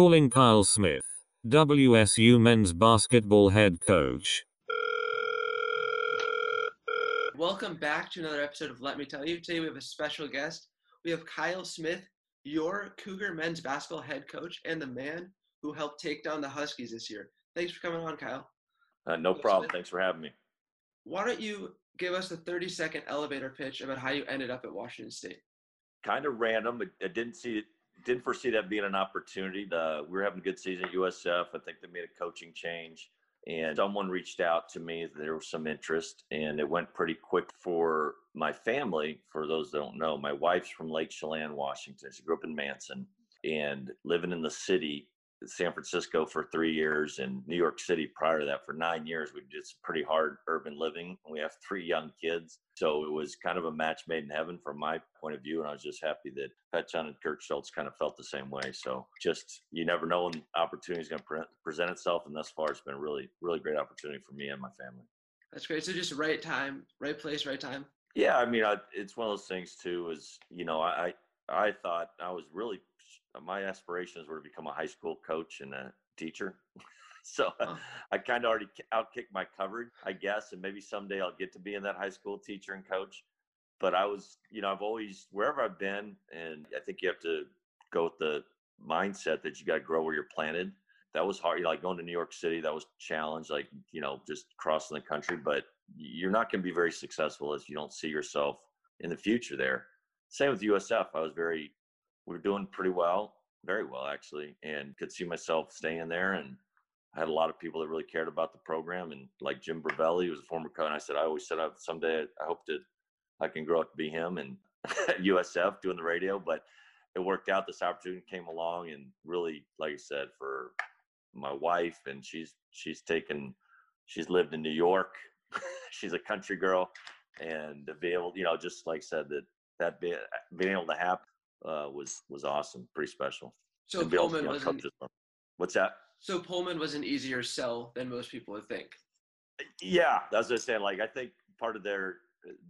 Calling Kyle Smith, WSU men's basketball head coach. Welcome back to another episode of Let Me Tell You. Today we have a special guest. We have Kyle Smith, your Cougar men's basketball head coach and the man who helped take down the Huskies this year. Thanks for coming on, Kyle. Uh, no Kyle problem. Smith. Thanks for having me. Why don't you give us a 30 second elevator pitch about how you ended up at Washington State? Kind of random. I, I didn't see Didn't foresee that being an opportunity. We were having a good season at USF. I think they made a coaching change, and someone reached out to me. There was some interest, and it went pretty quick for my family. For those that don't know, my wife's from Lake Chelan, Washington. She grew up in Manson, and living in the city, San Francisco for three years, and New York City prior to that for nine years. We did some pretty hard urban living. We have three young kids, so it was kind of a match made in heaven from my point of view. And I was just happy that Pat Chun and Kirk Schulz kind of felt the same way. So just you never know when opportunity is going to pre- present itself, and thus far it's been a really, really great opportunity for me and my family. That's great. So just right time, right place, right time. Yeah, I mean, I, it's one of those things too. Is you know, I I thought I was really Uh, my aspirations were to become a high school coach and a teacher. so Huh. I kind of already ki- outkicked my coverage, I guess, and maybe someday I'll get to being that high school teacher and coach. But I was, you know, I've always wherever I've been, and I think you have to go with the mindset that you got to grow where you're planted. That was hard. You know, like going to New York City, that was a challenge. Like you know, just crossing the country, but you're not going to be very successful if you don't see yourself in the future there. Same with USF. I was very, were doing pretty well, very well actually, and could see myself staying there. And I had a lot of people that really cared about the program, and like Jim Brovelli, who was a former coach. And I said, I always said, I someday I hope to, I can grow up to be him and USF doing the radio. But it worked out. This opportunity came along, and really, like I said, for my wife, and she's she's taken, she's lived in New York. she's a country girl, and to be able, you know, just like said that that be, being able to happen uh, was was awesome, pretty special. So And be able to, Pullman was an. What's that? so Pullman was an easier sell than most people would think. Yeah, that's what I'm saying. Like I think part of their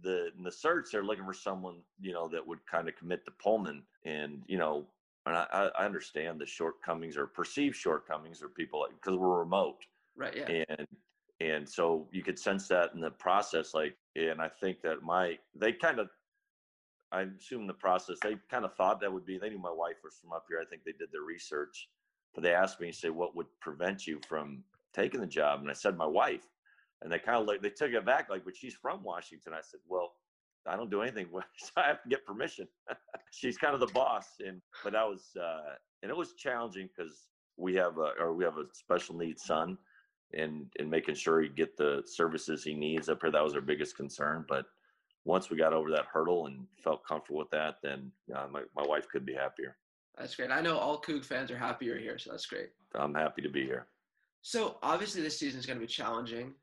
the in the search they're looking for someone you know that would kind of commit to Pullman, and you know, and I, I understand the shortcomings or perceived shortcomings of people because we're remote. Right. Yeah. and and so you could sense that in the process like and i think that my they kind of i assume the process they kind of thought that would be they knew my wife was from up here i think they did their research but they asked me and say what would prevent you from taking the job and i said my wife and they kind of like they took it back like but she's from washington i said well i don't do anything so i have to get permission she's kind of the boss and but that was uh and it was challenging because we have a or we have a special needs son and and making sure he get the services he needs up here. That was our biggest concern. But once we got over that hurdle and felt comfortable with that, then uh, my my wife could be happier. That's great. I know all Coug fans are happy you're here, so that's great. I'm happy to be here. So obviously this season is going to be challenging,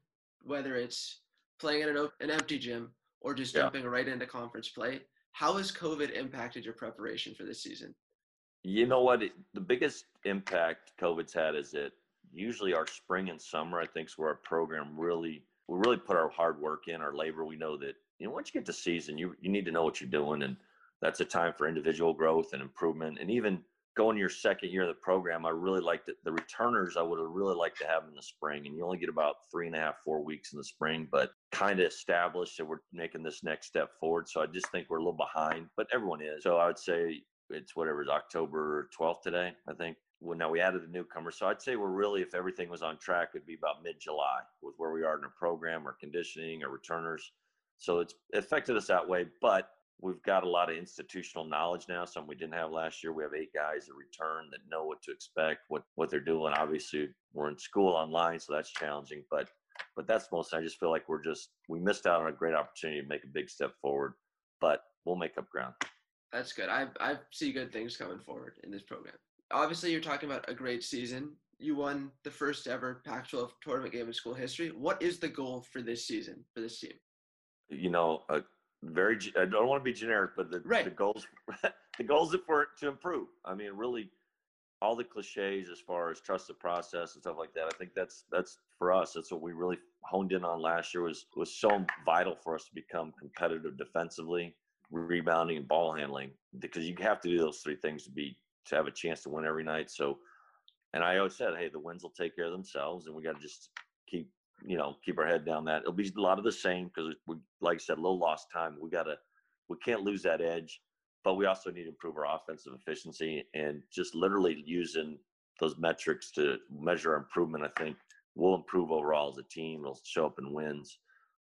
whether it's playing in an, op- an empty gym or just Yeah. jumping right into conference play. How has COVID impacted your preparation for this season? You know what? It, the biggest impact COVID's had is that usually our spring and summer, I think, is where our program really we really put our hard work in, our labor. We know that you know once you get to season, you you need to know what you're doing, and that's a time for individual growth and improvement. And even going your second year of the program, I really liked it. The returners I would have really liked to have in the spring, and you only get about three and a half, four weeks in the spring, but kind of established that we're making this next step forward. So I just think we're a little behind, but everyone is. So I would say it's whatever is October 12th today, I think. Well, now we added a newcomer, so I'd say we're really, if everything was on track, it'd be about mid-July with where we are in our program, our conditioning, our returners. So it's affected us that way, but we've got a lot of institutional knowledge now, something we didn't have last year. We have eight guys that return that know what to expect, what what they're doing. Obviously, we're in school online, so that's challenging, but but that's most. I just feel like we're just we missed out on a great opportunity to make a big step forward, but we'll make up ground. That's good. I I see good things coming forward in this program. Obviously, you're talking about a great season. You won the first ever Pac-12 tournament game in school history. What is the goal for this season for this team? You know, a very. I don't want to be generic, but the Right. the goals the goals for to improve. I mean, really, all the cliches as far as trust the process and stuff like that. I think that's that's for us. That's what we really honed in on last year. Was was so vital for us to become competitive defensively, rebounding, and ball handling because you have to do those three things to be to have a chance to win every night. So. and I always said, hey, the wins will take care of themselves, and we got to just keep you know keep our head down. That it'll be a lot of the same because we, like I said, a little lost time. We got to we can't lose that edge, but we also need to improve our offensive efficiency and just literally using those metrics to measure our improvement. I think we'll improve overall as a team. It'll show up in wins.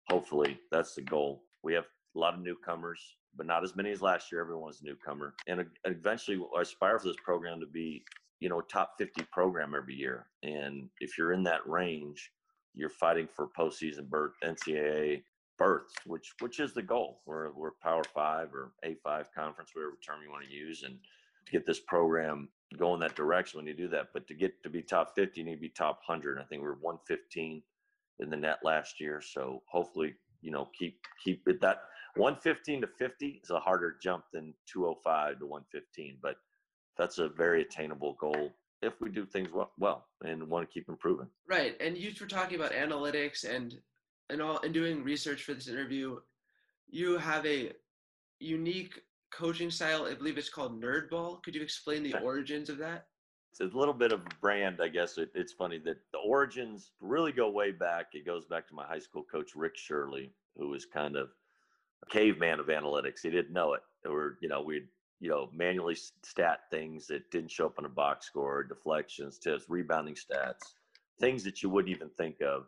Hopefully, that's the goal. We have a lot of newcomers, but not as many as last year. Everyone's a newcomer, and eventually, I aspire for this program to be, you know, top 50 program every year. And if you're in that range, you're fighting for postseason berth, NCAA berths, which which is the goal. We're we're Power Five or A five conference, whatever term you want to use, and to get this program going that direction when you do that. But to get to be top 50, you need to be top 100. I think we are 115 in the net last year. So hopefully, you know, keep keep it that 115 to 50 is a harder jump than 205 to 115, but that's a very attainable goal if we do things well, well and want to keep improving. Right. And you were talking about analytics and and all and doing research for this interview. You have a unique coaching style. I believe it's called Nerdball. Could you explain the origins of that? It's a little bit of a brand, I guess. It, it's funny that the origins really go way back. It goes back to my high school coach, Rick Shirley, who was kind of a caveman of analytics. He didn't know it. Or, you know, we'd, you know, manually stat things that didn't show up on a box score, deflections, tips, rebounding stats, things that you wouldn't even think of.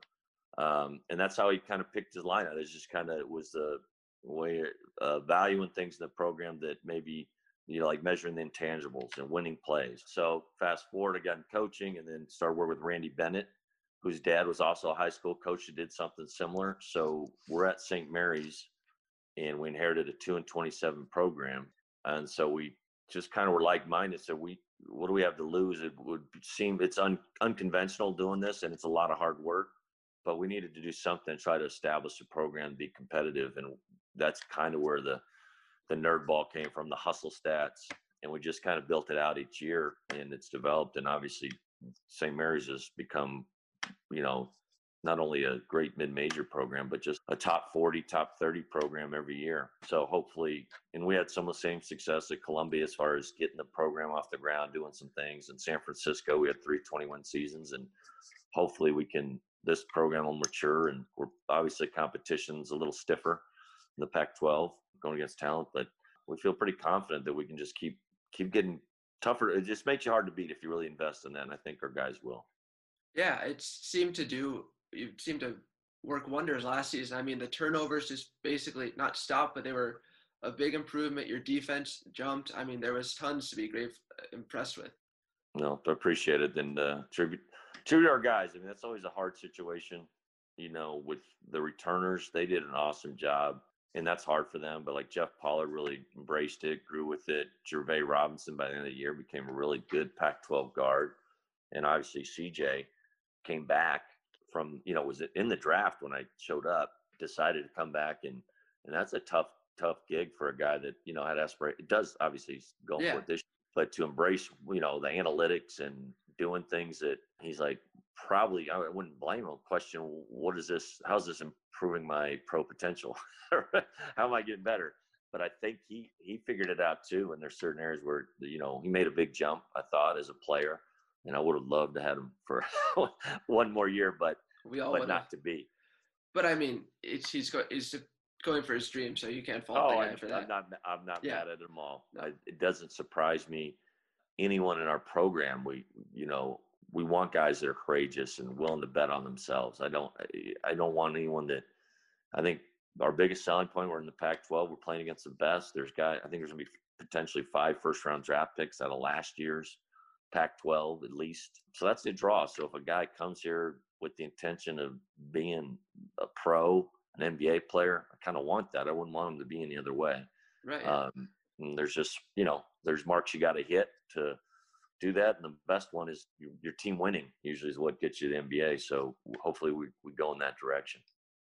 Um, and that's how he kind of picked his lineup. It's just kind of it was the way uh, valuing things in the program that maybe you know like measuring the intangibles and winning plays. So fast forward, I got in coaching and then started working with Randy Bennett, whose dad was also a high school coach who did something similar. So we're at St. Mary's, and we inherited a two and twenty-seven program, and so we just kind of were like-minded. So we what do we have to lose? It would seem it's un, unconventional doing this, and it's a lot of hard work but we needed to do something try to establish a program, be competitive, and that's kind of where the the nerd ball came from, the hustle stats, and we just kind of built it out each year, and it's developed, and obviously St. Mary's has become, you know, not only a great mid-major program, but just a top 40, top 30 program every year. So hopefully, and we had some of the same success at Columbia as far as getting the program off the ground, doing some things. In San Francisco, we had three 21 seasons, and hopefully we can this program will mature and we're obviously competition's a little stiffer in the Pac-12 going against talent, but we feel pretty confident that we can just keep keep getting tougher. It just makes you hard to beat if you really invest in that, and I think our guys will. Yeah, it seemed to do. You seemed to work wonders last season. I mean, the turnovers just basically not stopped, but they were a big improvement. Your defense jumped. I mean, there was tons to be great impressed with. No, I appreciate it, and uh, tribute tribute to our guys. I mean, that's always a hard situation. You know, with the returners, they did an awesome job, and that's hard for them. But like Jeff Pollard really embraced it, grew with it. Jervae Robinson by the end of the year became a really good Pac-12 guard, and obviously CJ came back from you know was it in the draft when I showed up, decided to come back and and that's a tough tough gig for a guy that you know had aspiration. It does obviously go yeah. for this, but to embrace you know the analytics and doing things that he's like probably I wouldn't blame him. Question: What is this? How's this improving my pro potential? How am I getting better? But I think he he figured it out too. And there's certain areas where you know he made a big jump. I thought as a player, and I would have loved to have him for one more year, but we all but not to be. But I mean, it's he's go, he's going for his dream, so you can't fault oh, guy for that. I'm not I'm not yeah. mad at him all. No. I, it doesn't surprise me anyone in our program. We, you know, we want guys that are courageous and willing to bet on themselves. I don't, I don't want anyone that. I think our biggest selling point. We're in the Pac-12. We're playing against the best. There's guy. I think there's gonna be potentially five first-round draft picks out of last year's Pac-12 at least. So that's the draw. So if a guy comes here with the intention of being a pro, an NBA player, I kind of want that. I wouldn't want him to be any other way. Right. Um, and there's just you know there's marks you got to hit to do that. And the best one is your team winning. Usually is what gets you the NBA. So hopefully we we go in that direction.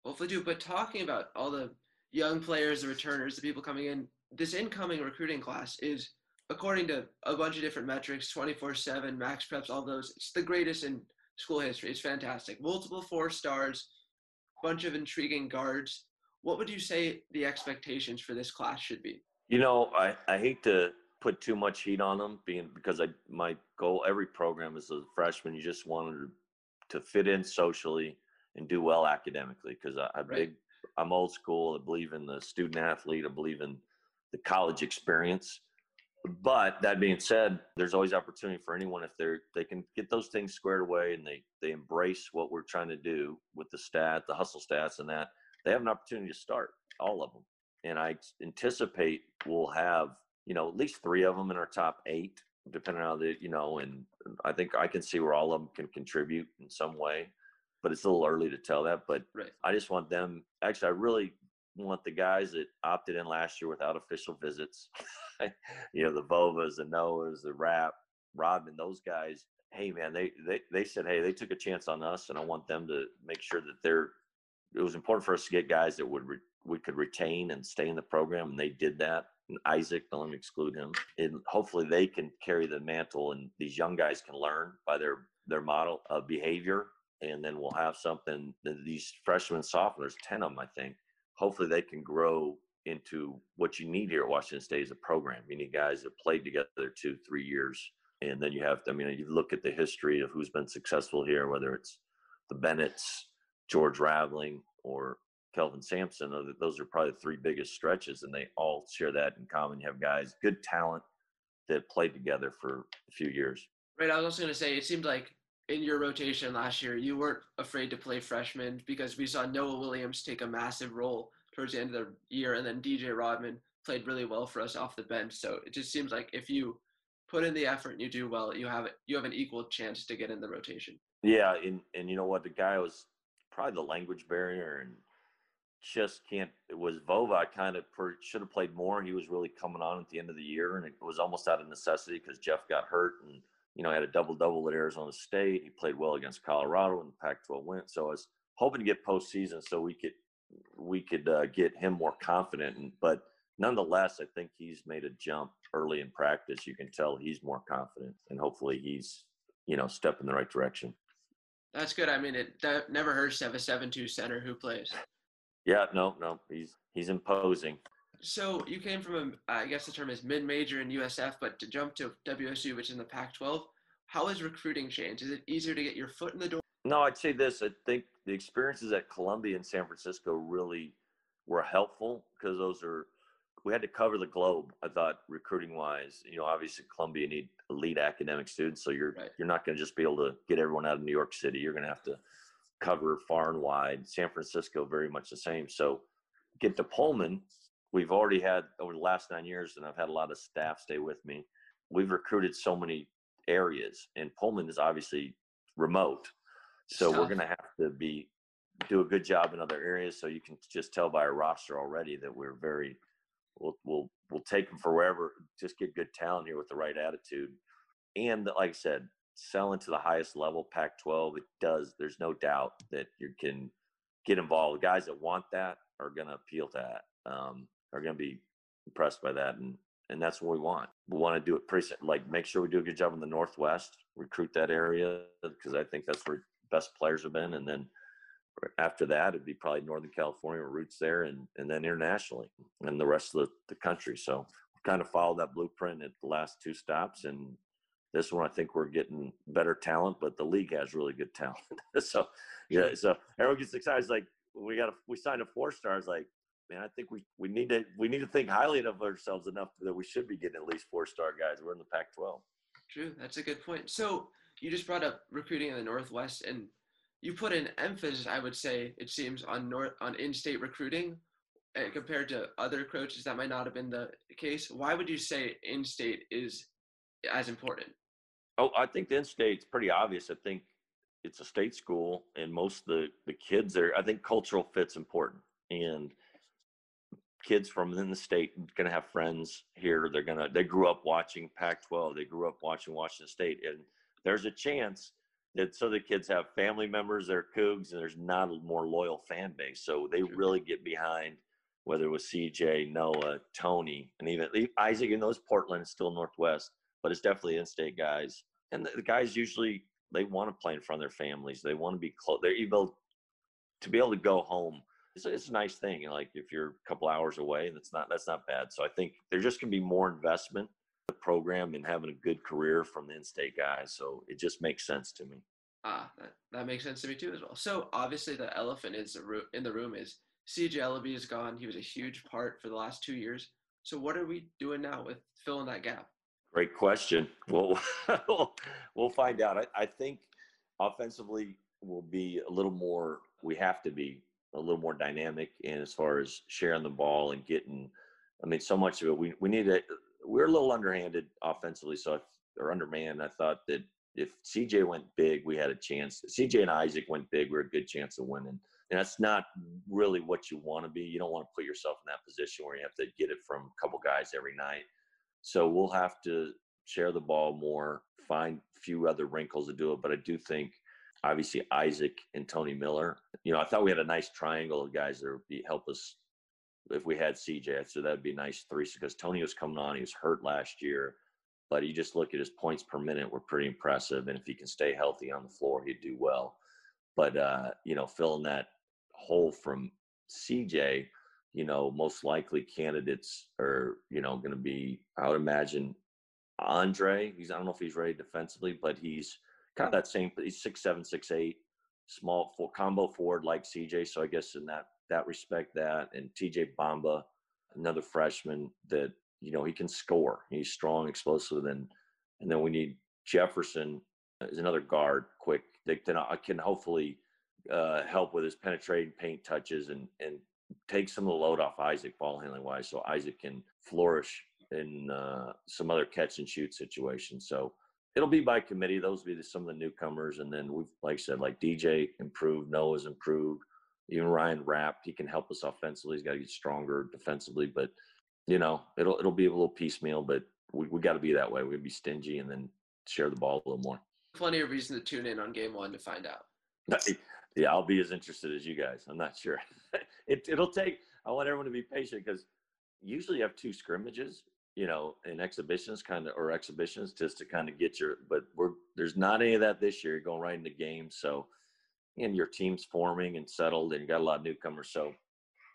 Hopefully do. But talking about all the young players, the returners, the people coming in, this incoming recruiting class is according to a bunch of different metrics 24-7 MaxPreps all those it's the greatest in school history it's fantastic multiple four stars bunch of intriguing guards what would you say the expectations for this class should be you know, I, I hate to put too much heat on them, being because I my goal every program is a freshman, you just wanted to, to fit in socially and do well academically because I, I'm Right. big. I'm old school. I believe in the student athlete. I believe in the college experience. But that being said, there's always opportunity for anyone if they're they can get those things squared away and they they embrace what we're trying to do with the stat, the hustle stats, and that they have an opportunity to start all of them. And I anticipate we'll have you know at least three of them in our top eight, depending on the you know. And I think I can see where all of them can contribute in some way, but it's a little early to tell that. But Right. I just want them. Actually, I really want the guys that opted in last year without official visits. you know, the Vovas, the Noahs, the Rap, Rodman, those guys. Hey, man, they, they they said, hey, they took a chance on us, and I want them to make sure that they're. It was important for us to get guys that would re, we could retain and stay in the program, and they did that. And Isaac, don't exclude him. And hopefully, they can carry the mantle, and these young guys can learn by their their model of behavior, and then we'll have something. These freshmen, sophomores, ten of them, I think. Hopefully, they can grow into what you need here at Washington State as a program. You need guys that played together two, three years, and then you have. To, I mean, you look at the history of who's been successful here, whether it's the Bennetts, George Raveling, or Kelvin Sampson. Those are probably the three biggest stretches, and they all share that in common. You have guys, good talent, that played together for a few years. Right. I was also going to say, it seemed like in your rotation last year, you weren't afraid to play freshmen because we saw Noah Williams take a massive role towards the end of the year, and then DJ Rodman played really well for us off the bench. So it just seems like if you put in the effort and you do well, you have you have an equal chance to get in the rotation. Yeah, and and you know what, the guy was probably the language barrier and just can't. It was Vova kind of should have played more. He was really coming on at the end of the year, and it was almost out of necessity because Jeff got hurt and you know had a double double at Arizona State. He played well against Colorado in the Pac-12 win. So I was hoping to get postseason so we could we could uh, get him more confident. And, but nonetheless, I think he's made a jump early in practice. You can tell he's more confident, and hopefully he's you know step in the right direction. That's good. I mean, it that never hurts to have a seven-two center who plays. Yeah, no, no, he's he's imposing. So you came from a, I guess the term is mid-major in USF, but to jump to WSU, which is in the Pac-12, how has recruiting changed? Is it easier to get your foot in the door? No, I'd say this. I think the experiences at Columbia and San Francisco really were helpful because those are we had to cover the globe. I thought recruiting wise, you know, obviously Columbia you need elite academic students, so you're Right. you're not going to just be able to get everyone out of New York City. You're going to have to cover far and wide. San Francisco very much the same. So get to Pullman. We've already had over the last nine years, and I've had a lot of staff stay with me. We've recruited so many areas, and Pullman is obviously remote. So we're going to have to be do a good job in other areas. So you can just tell by our roster already that we're very we'll we'll we'll take them for wherever. Just get good talent here with the right attitude, and like I said, selling to the highest level, Pac-12. It does. There's no doubt that you can get involved. The guys that want that are going to appeal to that. Um, are going to be impressed by that, and and that's what we want. We want to do it pretty like make sure we do a good job in the Northwest, recruit that area because I think that's where best players have been, and then after that it'd be probably Northern California roots there, and and then internationally, and the rest of the, the country. So we kind of followed that blueprint at the last two stops, and this one I think we're getting better talent, but the league has really good talent. so yeah, so everyone gets excited. It's like we got a, we signed a four star. It's like man, I think we, we need to we need to think highly of ourselves enough that we should be getting at least four star guys. We're in the Pac-12. True, that's a good point. So you just brought up recruiting in the Northwest, and you put an emphasis, I would say, it seems, on north on in-state recruiting, and compared to other coaches that might not have been the case. Why would you say in-state is as important? Oh, I think the in-state's pretty obvious. I think it's a state school, and most of the the kids there. I think cultural fit's important, and kids from within the state going to have friends here. They're gonna they grew up watching Pac-12. They grew up watching Washington State, and there's a chance that so the kids have family members, they're Cougs, and there's not a more loyal fan base. So they really get behind whether it was CJ, Noah, Tony, and even Isaac. In those Portland is still Northwest, but it's definitely in-state guys. And the, the guys usually they want to play in front of their families. They want to be close. They're able to be able to go home. It's, it's a nice thing. Like if you're a couple hours away, that's not that's not bad. So I think there's just gonna be more investment the program and having a good career from the in-state guys. So it just makes sense to me. Ah, that, that makes sense to me too as well. So obviously the elephant is the ro- in the room is CJ Elleby is gone. He was a huge part for the last two years. So what are we doing now with filling that gap? Great question. Well, we'll find out. I, I think offensively we'll be a little more. We have to be a little more dynamic and as far as sharing the ball and getting. I mean, so much of it. We we need to. We're a little underhanded offensively, so if, or undermanned. I thought that if CJ went big, we had a chance. CJ and Isaac went big, we are a good chance of winning. And that's not really what you want to be. You don't want to put yourself in that position where you have to get it from a couple guys every night. So we'll have to share the ball more, find a few other wrinkles to do it. But I do think, obviously, Isaac and Tony Miller. You know, I thought we had a nice triangle of guys that would be, help us if we had CJ. So that'd be nice three because Tony was coming on. He was hurt last year, but you just look at his points per minute were pretty impressive. And if he can stay healthy on the floor, he'd do well. But uh, you know, filling that hole from CJ, you know, most likely candidates are, you know, going to be, I would imagine, Andre. He's, I don't know if he's ready defensively, but he's kind of that same, he's six, seven, six, eight, small full combo forward like CJ. So I guess in that, that respect that and TJ Bamba, another freshman that, you know, he can score. He's strong, explosive. And, and then we need Jefferson is another guard quick that can, can hopefully uh, help with his penetrating paint touches and, and take some of the load off Isaac ball handling wise, so Isaac can flourish in uh, some other catch and shoot situations. So it'll be by committee. Those will be some of the newcomers, and then we've like I said, like DJ improved, Noah's improved, even Ryan Rapp. He can help us offensively. He's got to get stronger defensively, but you know it'll it'll be a little piecemeal, but we we got to be that way. We'd be stingy and then share the ball a little more. Plenty of reason to tune in on game one to find out. Yeah, I'll be as interested as you guys. I'm not sure. it, it'll take. I want everyone to be patient because usually you have two scrimmages, you know, in exhibitions, kind of or exhibitions, just to kind of get your. But we're there's not any of that this year. You're going right into games, so and your team's forming and settled, and you got a lot of newcomers. So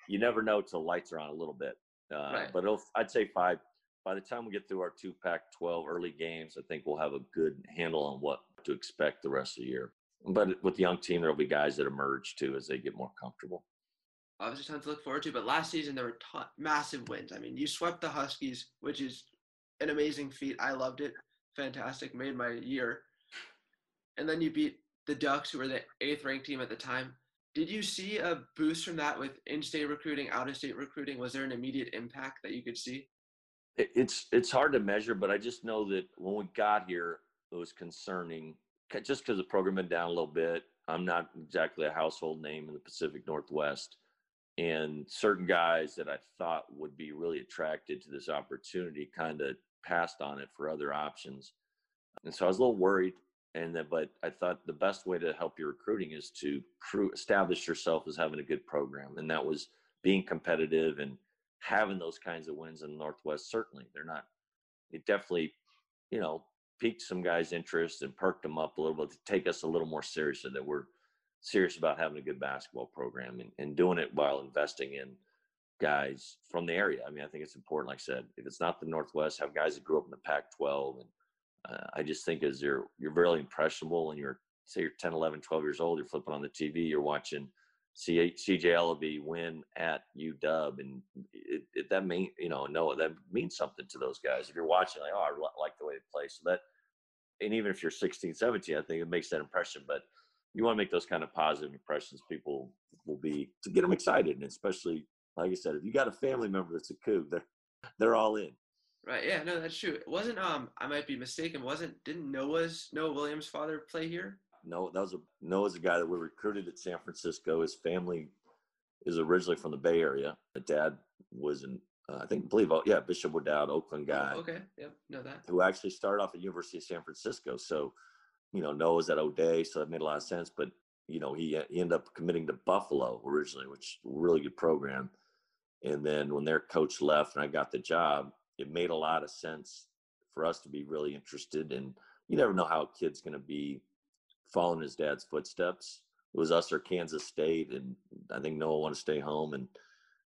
you never know till lights are on a little bit. Uh, right. But I'd say five. By the time we get through our two Pac-12 early games, I think we'll have a good handle on what to expect the rest of the year but with the young team, there'll be guys that emerge too as they get more comfortable. Obviously, tons to look forward to. But last season, there were massive wins. I mean, you swept the Huskies, which is an amazing feat. I loved it. Fantastic. Made my year. And then you beat the Ducks, who were the eighth ranked team at the time. Did you see a boost from that with in-state recruiting, out-of-state recruiting? Was there an immediate impact that you could see? It's it's hard to measure, but I just know that when we got here, it was concerning just because the program been down a little bit. I'm not exactly a household name in the Pacific Northwest. And certain guys that I thought would be really attracted to this opportunity kind of passed on it for other options. And so I was a little worried. And but I thought the best way to help your recruiting is to establish yourself as having a good program. And that was being competitive and having those kinds of wins in the Northwest. Certainly, they're not, it definitely, you know, piqued some guys' interest and perked them up a little bit to take us a little more seriously that we're serious about having a good basketball program and, and doing it while investing in guys from the area. I mean, I think it's important, like I said, if it's not the Northwest, have guys that grew up in the Pac-12. And uh, I just think as you're, you're very impressionable and you're, say you're 10, 11, 12 years old, you're flipping on the TV, you're watching CJ Elleby win at UW, and it, it, that mean you know no that means something to those guys. If you're watching, like oh, I like the way they play, so that and even if you're 16, 17, I think it makes that impression. But you want to make those kind of positive impressions. People will be to get them excited, and especially like I said, if you got a family member that's a Coug, they're they're all in. Right. Yeah. No, that's true. It wasn't um. I might be mistaken. Wasn't didn't Noah's Noah Williams' father play here? No, that was a Noah's a guy that we recruited at San Francisco. His family is originally from the Bay Area. The dad was in uh, I think believe oh, yeah Bishop O'Dowd, Oakland oh, guy. Oh, okay, yep, know that. Who actually started off at University of San Francisco. So, you know, Noah's at O'Dea, so that made a lot of sense. But you know, he uh, he ended up committing to Buffalo originally, which really good program. And then when their coach left and I got the job, it made a lot of sense for us to be really interested. And you never know how a kid's going to be following his dad's footsteps. It was us or Kansas State, and I think Noah wanted to stay home, and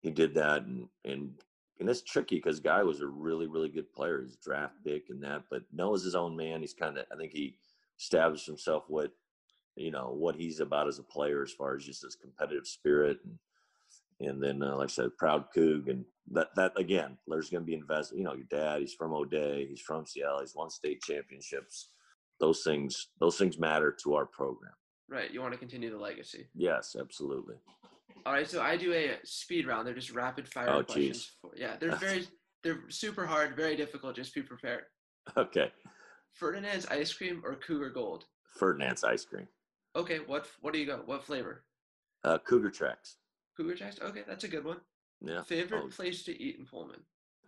he did that. And and and it's tricky because Guy was a really, really good player. He's draft pick and that, but Noah's his own man. He's kind of, I think he established himself what, you know, what he's about as a player as far as just his competitive spirit. And, and then, uh, like I said, proud Coug. And that, that again, there's going to be investment. You know, your dad, he's from O'Dea, he's from Seattle, he's won state championships. Those things, those things matter to our program. Right. You want to continue the legacy. Yes, absolutely. All right. So I do a speed round. They're just rapid fire Oh, questions. For, yeah. They're very, they're super hard, very difficult. Just be prepared. Okay. Ferdinand's ice cream or Cougar Gold? Ferdinand's ice cream. Okay. What, what do you got? What flavor? Uh, Cougar tracks. Cougar Tracks? Okay. That's a good one. Yeah. Favorite Oh, place to eat in Pullman?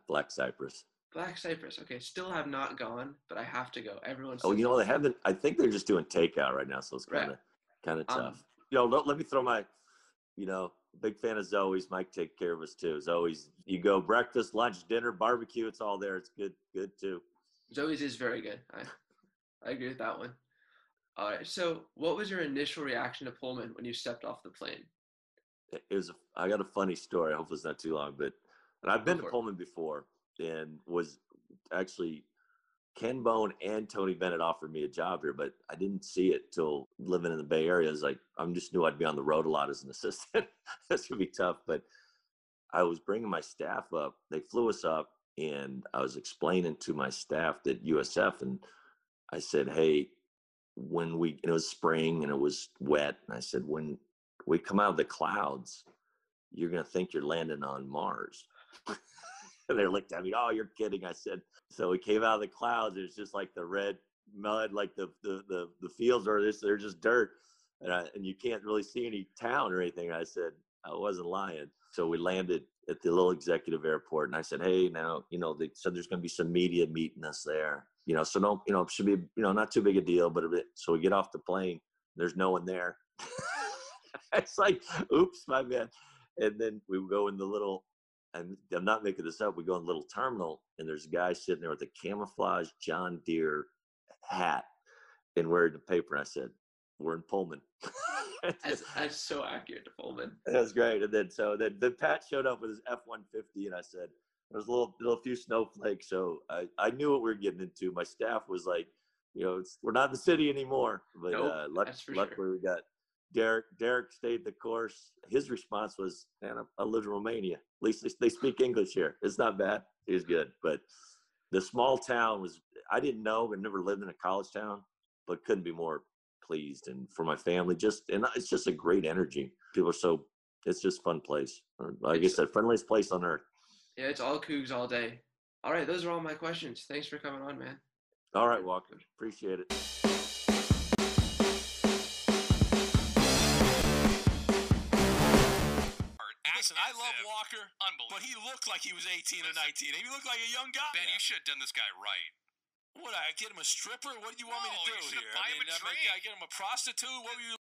Black Cypress. Black Cypress. Okay. Still have not gone, but I have to go. Everyone's. Oh, you know they haven't. I think they're just doing takeout right now, so it's kind of kind of tough. Um, you know, let, let me throw my, you know, big fan of Zoe's. Mike take care of us too. Zoe's, you go breakfast, lunch, dinner, barbecue. It's all there. It's good, good too. Zoe's is very good. I, I agree with that one. All right. So, what was your initial reaction to Pullman when you stepped off the plane? It was. A, I got a funny story. I hope it's not too long, but and I've been to. Pullman before, and was actually Ken Bone and Tony Bennett offered me a job here, but I didn't see it till living in the Bay Area. It's like I'm just knew I'd be on the road a lot as an assistant. That's gonna be tough. But I was bringing my staff up. They flew us up, and I was explaining to my staff that USF, and I said, "Hey, when we it was spring and it was wet, and I said when we come out of the clouds, you're gonna think you're landing on Mars." and they looked at me, "Oh, you're kidding!" I said, "So we came out of the clouds. It's just like the red mud, like the the the, the fields are this. They're just dirt, and I, and you can't really see any town or anything." I said, "I wasn't lying." So we landed at the little executive airport, and I said, "Hey, now you know they said there's going to be some media meeting us there. You know, so no, you know, it should be you know not too big a deal, but a bit." So we get off the plane. There's no one there. it's like, oops, my bad. And then we go in the little and I'm not making this up. We go in the little terminal, and there's a guy sitting there with a camouflage John Deere hat and wearing the paper. And I said, "We're in Pullman." That's, that's so accurate to Pullman. that was great. And then so then, then Pat showed up with his F one fifty, and I said, "There was a little, little few snowflakes." So I, I knew what we were getting into. My staff was like, "You know, it's, we're not in the city anymore." But Nope, uh, luck, that's for luckily sure. we got Derek. Derek stayed the course. His response was, "Man, I, I live in Romania. At least they, they speak English here. It's not bad. He's good." But the small town was. I didn't know. I never lived in a college town, but couldn't be more pleased. And for my family, just and it's just a great energy. People are so. It's just fun place. Or, Like I It's- said, friendliest place on earth. Yeah, it's all Cougs all day. All right, those are all my questions. Thanks for coming on, man. All right, Walker. Appreciate it. Listen, I love Walker, but he looked like he was 18 or 19. He looked like a young guy. Ben, you should have done this guy right. What, I get him a stripper? What do you want me to do here? I mean, I, mean. I get him a prostitute? What were you